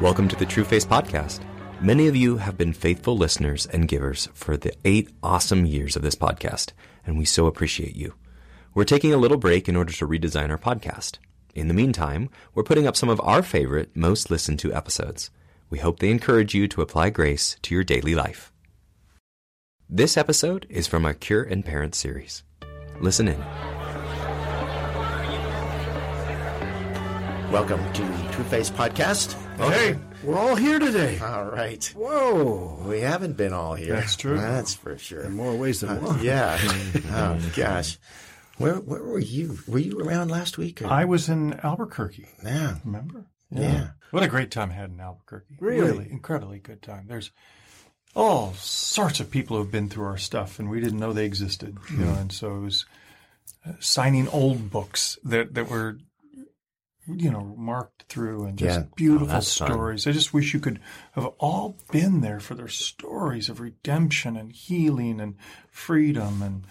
Welcome to the Trueface Podcast. Many of you have been faithful listeners and givers for the eight awesome years of this podcast, and we so appreciate you. We're taking a little break in order to redesign our podcast. In the meantime, we're putting up some of our favorite, most listened to episodes. We hope they encourage you to apply grace to your daily life. This episode is from our Cure and Parent series. Listen in. Welcome to Trueface Podcast. Hey, we're all here today. All right. Whoa. We haven't been all here. That's true. That's for sure. In more ways than one. Yeah. oh, gosh. Where, where were you? Were you around last week? Or? I was in Albuquerque. yeah. Remember? Yeah. What a great time I had in Albuquerque. Really? incredibly good time. There's all sorts of people who have been through our stuff, and we didn't know they existed. You know, and so it was uh, signing old books that that were, you know, marked through and just Yeah. beautiful that's fun. stories. I just wish you could have all been there for their stories of redemption and healing and freedom and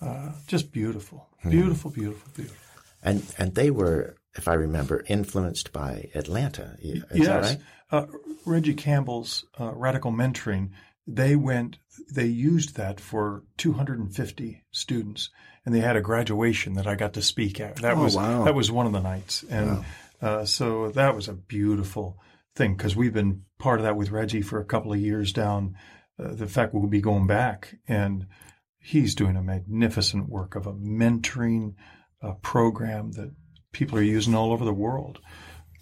uh, just beautiful, beautiful, beautiful, beautiful. And and they were, if I remember, influenced by Atlanta. Is that yes. right? Uh, Regi Campbell's uh, radical mentoring, they went, they used that for 250 students, and they had a graduation that I got to speak at. That Oh, was wow. that was one of the nights, and uh, so that was a beautiful thing because we've been part of that with Regi for a couple of years down. Uh, the fact we'll be going back, and he's doing a magnificent work of a mentoring uh, program that people are using all over the world.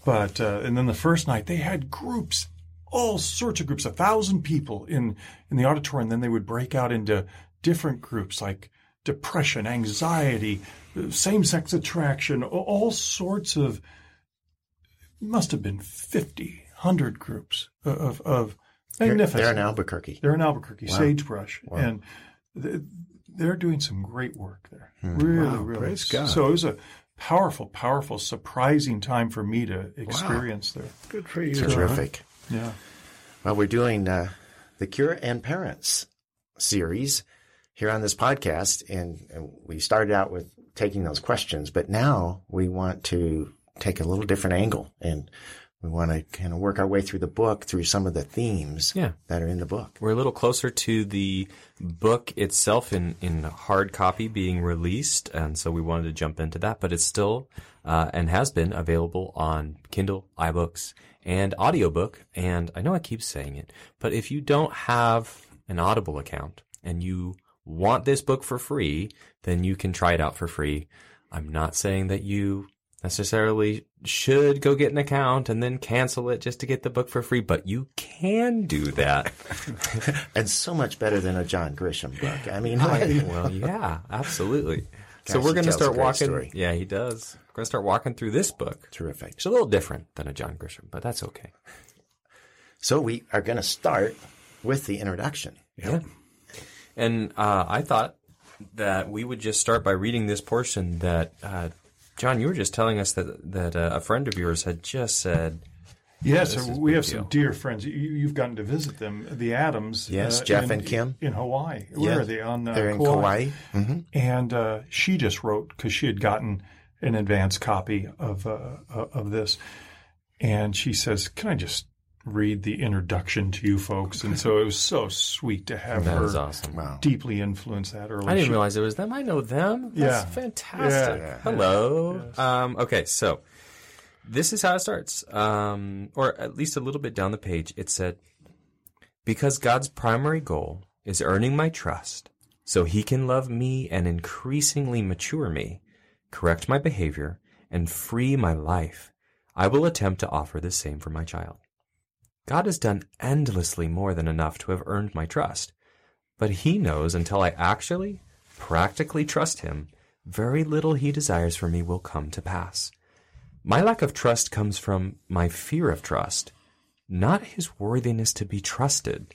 But uh, and then the first night they had groups, all sorts of groups, a thousand people in in the auditorium. Then they would break out into different groups like depression, anxiety, same sex attraction, all sorts of. Must have been 50, 100 groups of of magnificent. they're in Albuquerque. They're in Albuquerque, Wow. Sagebrush, and they're doing some great work there. Hmm. Really, Wow, really. praise God. So it was a powerful, powerful, surprising time for me to experience there. Good for you. Terrific. Yeah. Well, we're doing uh, the Cure and Parents series here on this podcast, and, and we started out with taking those questions, but now we want to take a little different angle, and we want to kind of work our way through the book through some of the themes Yeah. that are in the book. We're a little closer to the book itself in, in hard copy being released, and so we wanted to jump into that. But it's still uh, and has been available on Kindle, iBooks, and audiobook. And I know I keep saying it, but if you don't have an Audible account and you want this book for free, then you can try it out for free. I'm not saying that you necessarily should go get an account and then cancel it just to get the book for free, but you can do that. And so much better than a John Grisham book. I mean, well, yeah, absolutely. so we're going to start walking. story. Yeah, he does. We're going to start walking through this book. terrific. It's a little different than a John Grisham, but that's okay. So we are going to start with the introduction. Yeah. And uh, I thought that we would just start by reading this portion that uh, John, you were just telling us that that uh, a friend of yours had just said. Yes, we have deal. some dear friends. You, you've gotten to visit them, the Adams. uh, Yes, Jeff in, and Kim. in Hawaii. Where Yeah, are they on? Uh, They're in Kauai? Kauai. hmm and uh, she just wrote because she had gotten an advance copy of uh, uh, of this, and she says, "Can I just read the introduction to you folks?" And so it was so sweet to have That her is awesome. Wow. deeply influence that early. I didn't realize it was them. I know them. That's Yeah. fantastic. Yeah. Hello. Um, okay, so this is how it starts, um, or at least a little bit down the page. It said, "Because God's primary goal is earning my trust, so He can love me and increasingly mature me, correct my behavior, and free my life, I will attempt to offer the same for my child." God has done endlessly more than enough to have earned my trust. But he knows until I actually, practically trust him, very little he desires for me will come to pass. My lack of trust comes from my fear of trust, not his worthiness to be trusted.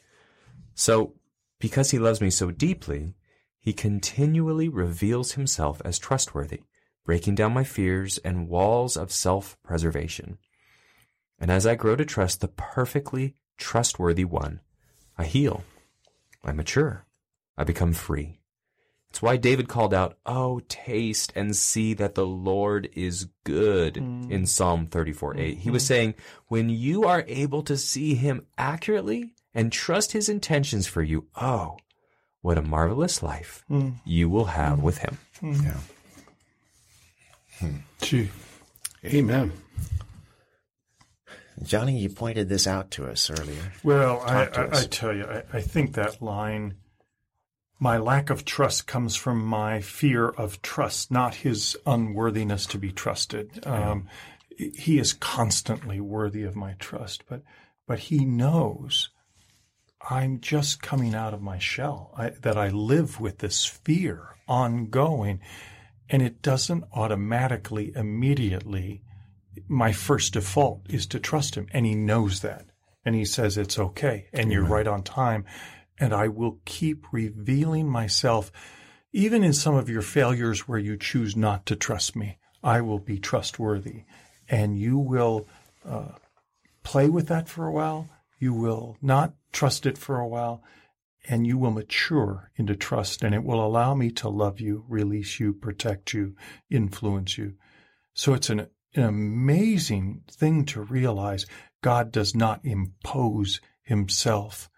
So, because he loves me so deeply, he continually reveals himself as trustworthy, breaking down my fears and walls of self preservation. And as I grow to trust the perfectly trustworthy one, I heal. I mature. I become free. It's why David called out, "Oh, taste and see that the Lord is good" mm. in Psalm 34:8. He was mm-hmm. saying, when you are able to see him accurately and trust his intentions for you, oh, what a marvelous life mm. you will have with him. Mm. Yeah. Hmm. Gee. Amen. Johnny, you pointed this out to us earlier. Well, I, I. I tell you, I, I think that line, my lack of trust comes from my fear of trust, not his unworthiness to be trusted. Um, he is constantly worthy of my trust, but but he knows I'm just coming out of my shell. I, that I live with this fear ongoing, and it doesn't automatically, immediately. My first default is to trust him, and he knows that. And he says it's okay. And you're right on time. And I will keep revealing myself even in some of your failures where you choose not to trust me. I will be trustworthy. And you will uh, play with that for a while. You will not trust it for a while. And you will mature into trust. And it will allow me to love you release you protect you influence you. So it's an, an amazing thing to realize God does not impose himself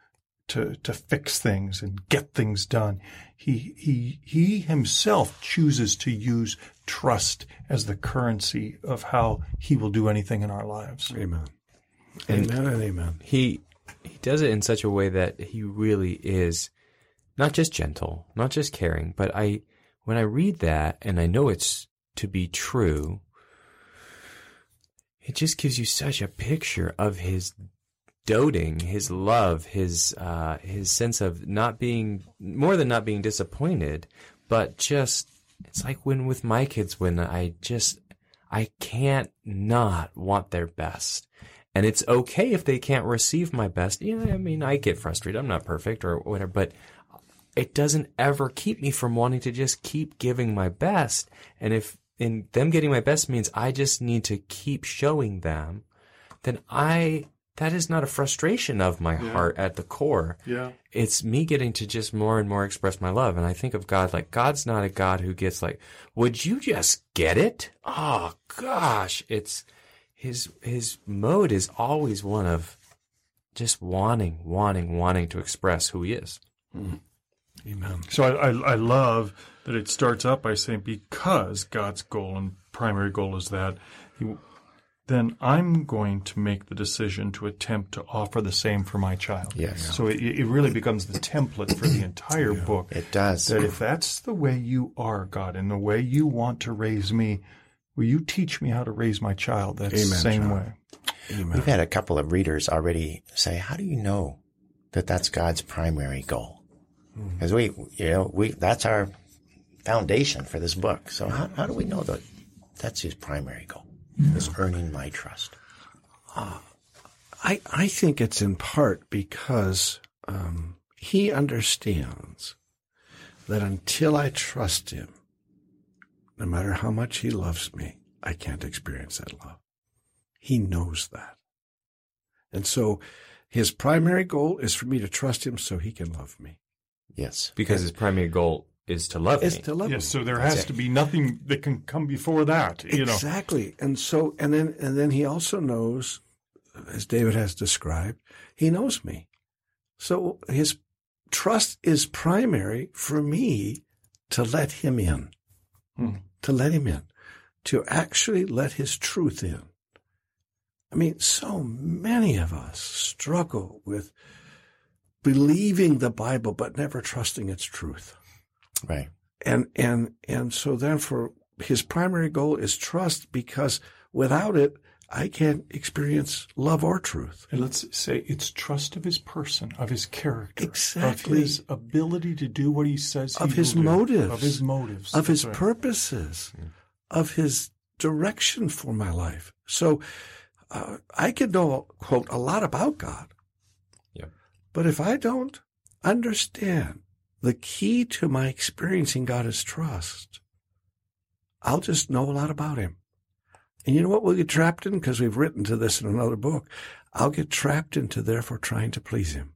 to, to fix things and get things done. He, he, he himself chooses to use trust as the currency of how he will do anything in our lives. Amen. Amen and amen. He he does it in such a way that he really is not just gentle, not just caring, but I when I read that and I know it's to be true, it just gives you such a picture of his doting, his love, his uh, his sense of not being more than not being disappointed, but just it's like when with my kids when I just I can't not want their best. And it's okay if they can't receive my best. Yeah, I mean, I get frustrated. I'm not perfect or whatever, but it doesn't ever keep me from wanting to just keep giving my best. And if in them getting my best means I just need to keep showing them, then I that is not a frustration of my heart at the core. Yeah. It's me getting to just more and more express my love. And I think of God like God's not a God who gets like, would you just get it? Oh gosh. It's his his mode is always one of just wanting, wanting, wanting to express who he is. Hmm. Amen. So I, I, I love that it starts up by saying because God's goal and primary goal is that, he, then I'm going to make the decision to attempt to offer the same for my child. Yes. So it, it really becomes the template for the entire book. It does. That if that's the way you are, God, and the way you want to raise me, will you teach me how to raise my child that Amen, same John. way? Amen. We've had a couple of readers already say, "How do you know that that's God's primary goal?" Mm-hmm. Because we, you know, we that's our foundation for this book. So how, how do we know that that's his primary goal? Mm-hmm. Is earning my trust. Uh, I, I think it's in part because um, he understands that until I trust him, no matter how much he loves me, I can't experience that love. He knows that. And so his primary goal is for me to trust him so he can love me. Yes. Because his primary goal is to love Is me. to love Yes. me. So there has to be nothing that can come before that. You know. Exactly. And so, and then, and then he also knows, as David has described, he knows me. So his trust is primary for me to let him in, Hmm. to let him in, to actually let his truth in. I mean, so many of us struggle with believing the Bible, but never trusting its truth Right. and and and so therefore his primary goal is trust because without it i can't experience love or truth And let's say it's trust of his person, of his character, Exactly. of his ability to do what he says, he of his will do, motives of his motives, of his right. purposes of his direction for my life so uh, i can know quote a lot about god Yeah. But if i don't understand the key to my experiencing god is trust i'll just know a lot about him And you know what we'll get trapped in? Because we've written to this in another book. I'll get trapped into therefore trying to please him.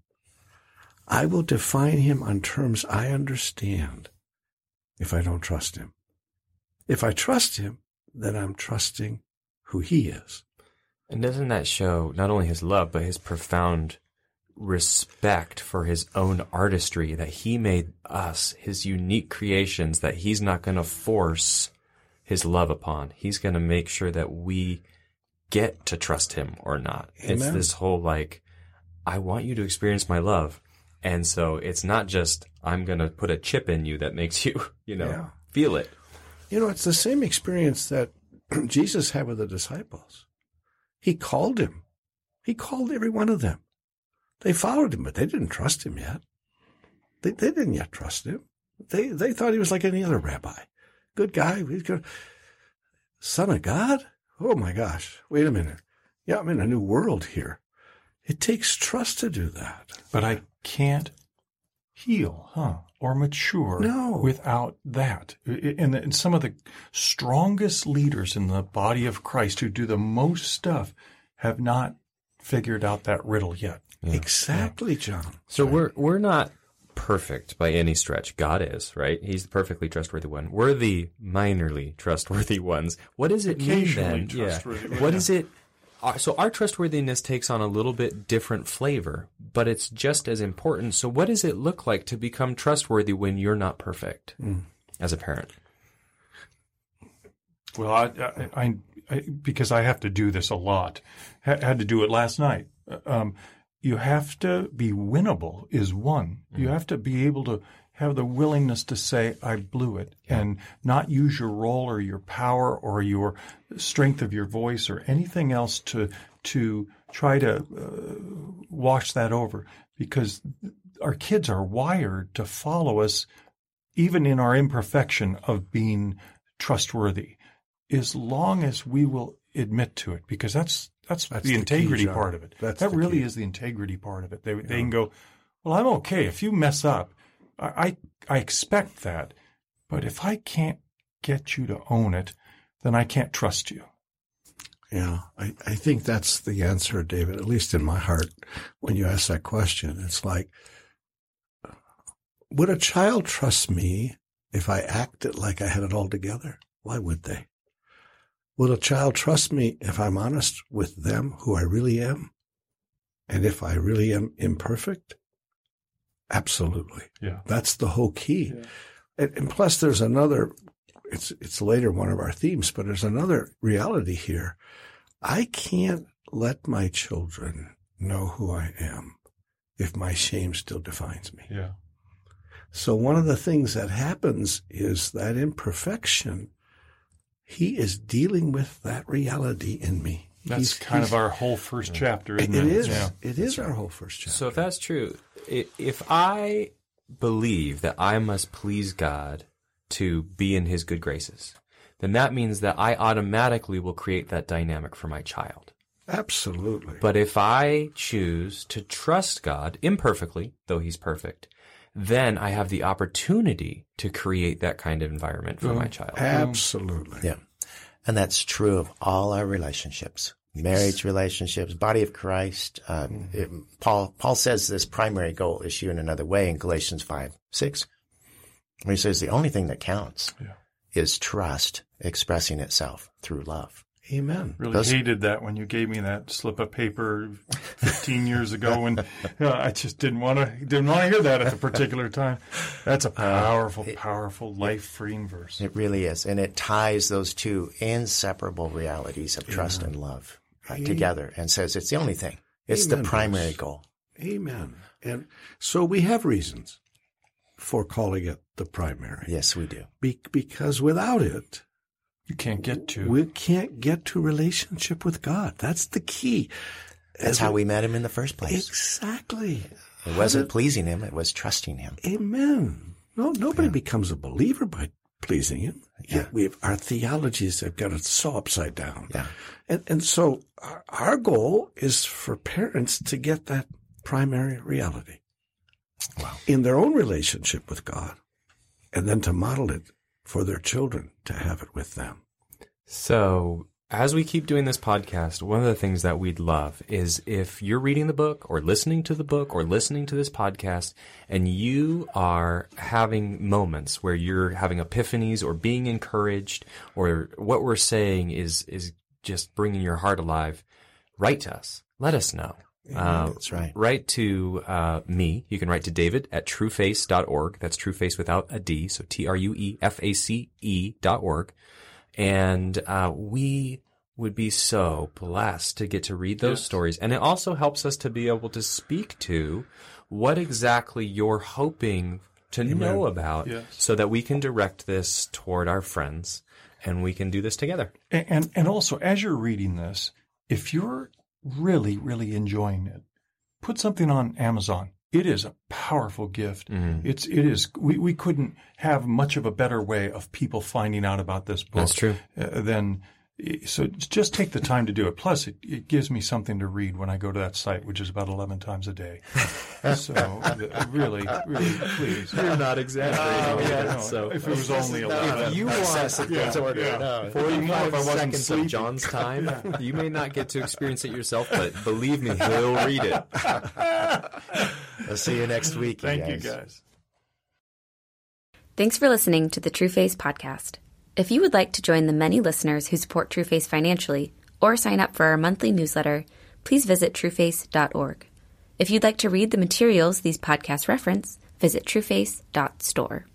I will define him on terms I understand if I don't trust him. If I trust him, then I'm trusting who he is. And doesn't that show not only his love, but his profound respect for his own artistry that he made us, his unique creations that he's not going to force his love upon. He's going to make sure that we get to trust him or not. It's this whole like, I want you to experience my love. And so it's not just, I'm going to put a chip in you that makes you, you know, Yeah. feel it. You know, it's the same experience that Jesus had with the disciples. He called him. He called every one of them. They followed him, but they didn't trust him yet. They, they didn't yet trust him. They, they thought he was like any other rabbi. Good guy. He's good. Son of God? Oh my gosh. Wait a minute. Yeah, I'm in a new world here. It takes trust to do that. But I can't heal, huh? Or mature No. without that. And, and some of the strongest leaders in the body of Christ who do the most stuff have not figured out that riddle yet. Exactly, John. So we're we're not perfect by any stretch. God is, right? He's the perfectly trustworthy one. We're the minorly trustworthy ones. What does it mean then? Yeah. What yeah. is it? uh, So our trustworthiness takes on a little bit different flavor, but it's just as important. So what does it look like to become trustworthy when you're not perfect as a parent? Well, I, I, I, I because I have to do this a lot. Ha- had to do it last night. Um, you have to be winnable is one. You have to be able to have the willingness to say I blew it and not use your role or your power or your strength of your voice or anything else to to try to uh, wash that over because our kids are wired to follow us even in our imperfection of being trustworthy. As long as we will admit to it because that's that's, That's the the integrity part of it That's that really key. is the integrity part of it they, they can go well i'm okay if you mess up I, I i expect that but if i can't get you to own it then i can't trust you Yeah, I, I think that's the answer, David, at least in my heart, when you ask that question. It's like, would a child trust me if I acted like I had it all together? Why would they? Will a child trust me if I'm honest with them, who I really am? And if I really am imperfect? Absolutely. yeah That's the whole key. And, and plus, there's another. It's it's later one of our themes, but there's another reality here. I can't let my children know who I am if my shame still defines me. yeah So one of the things that happens is that imperfection. He is dealing with that reality in me. that's He's- kind of our whole first chapter It isn't it, is. yeah It is our whole first chapter. So if that's true, if I believe that I must please God to be in his good graces, then that means that I automatically will create that dynamic for my child. Absolutely. But if I choose to trust God imperfectly, though he's perfect, then I have the opportunity to create that kind of environment for my child. Absolutely. Yeah. And that's true of all our relationships, marriage relationships, body of Christ. Uh, it- Paul, Paul says this primary goal issue in another way in Galatians 5, 6, where he says the only thing that counts Yeah. is trust expressing itself through love. Amen. Really hated that when you gave me that slip of paper 15 years ago, and uh, I just didn't want to didn't want to hear that at the particular time. That's a powerful, powerful, life freeing verse. It really is. And it ties those two inseparable realities of trust and love uh, together and says it's the only thing. It's Amen, the primary goal. Amen. And so we have reasons for calling it the primary. Yes, we do. Be- because without it, You can't get to. we can't get to relationship with God. That's the key. That's how we met him in the first place. Exactly. It wasn't pleasing him, it was trusting him. Amen. No, nobody becomes a believer by pleasing him. Yeah. We have, our theologies have got it so upside down. Yeah. And, and so our, our goal is for parents to get that primary reality in their own relationship with God and then to model it for their children to have it with them. So as we keep doing this podcast, one of the things that we'd love is if you're reading the book or listening to the book or listening to this podcast and you are having moments where you're having epiphanies or being encouraged or what we're saying is, is just bringing your heart alive, write to us. Let us know. Uh, That's right. Write to uh, me. You can write to David at trueface.org. That's trueface without a D. So T R U E F A C E dot org. And uh, we would be so blessed to get to read those Yes. stories. And it also helps us to be able to speak to what exactly you're hoping to know about Yes. so that we can direct this toward our friends and we can do this together. And, and and also as you're reading this, if you're really really enjoying it, put something on Amazon. It is a powerful gift. Mm-hmm. It's it is we, we couldn't have much of a better way of people finding out about this book. That's true. Uh, than so just take the time to do it. Plus, it, it gives me something to read when I go to that site, which is about eleven times a day. so uh, really, really, please. You're not exaggerating. Yeah, no, if it was only eleven. If you want yeah. 45 wasn't seconds sleeping. of John's time, you may not get to experience it yourself, but believe me, he'll read it. I'll see you next week. Thank you guys. guys. Thanks for listening to the Trueface podcast. If you would like to join the many listeners who support Trueface financially or sign up for our monthly newsletter, please visit trueface.org. If you'd like to read the materials these podcasts reference, visit trueface.store.